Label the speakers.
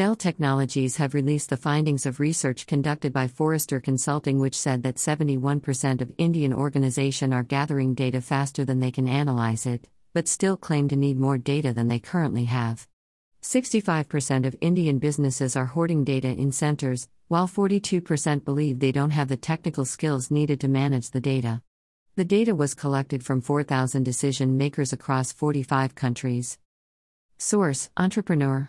Speaker 1: Dell Technologies have released the findings of research conducted by Forrester Consulting, which said that 71% of Indian organizations are gathering data faster than they can analyze it, but still claim to need more data than they currently have. 65% of Indian businesses are hoarding data in centers, while 42% believe they don't have the technical skills needed to manage the data. The data was collected from 4,000 decision makers across 45 countries. Source Entrepreneur